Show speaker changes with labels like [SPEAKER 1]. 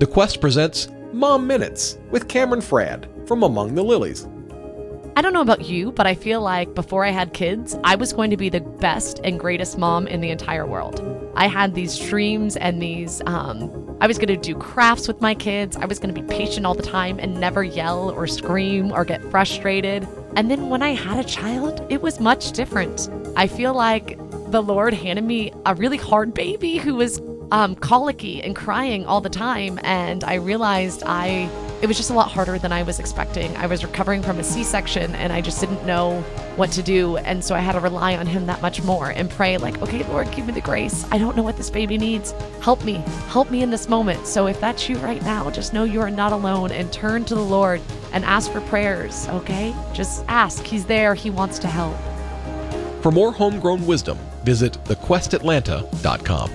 [SPEAKER 1] The Quest presents Mom Minutes with Cameron Fradd from Among the Lilies.
[SPEAKER 2] I don't know about you, but I feel like before I had kids, I was going to be the best and greatest mom in the entire world. I had these dreams and these, um, I was going to do crafts with my kids. I was going to be patient all the time and never yell or scream or get frustrated. And then when I had a child, it was much different. I feel like the Lord handed me a really hard baby who was um, colicky and crying all the time. And I realized I it was just a lot harder than I was expecting. I was recovering from a C section and I just didn't know what to do. And so I had to rely on Him that much more and pray, like, okay, Lord, give me the grace. I don't know what this baby needs. Help me. Help me in this moment. So if that's you right now, just know you are not alone and turn to the Lord and ask for prayers, okay? Just ask. He's there, He wants to help.
[SPEAKER 1] For more homegrown wisdom, visit thequestatlanta.com.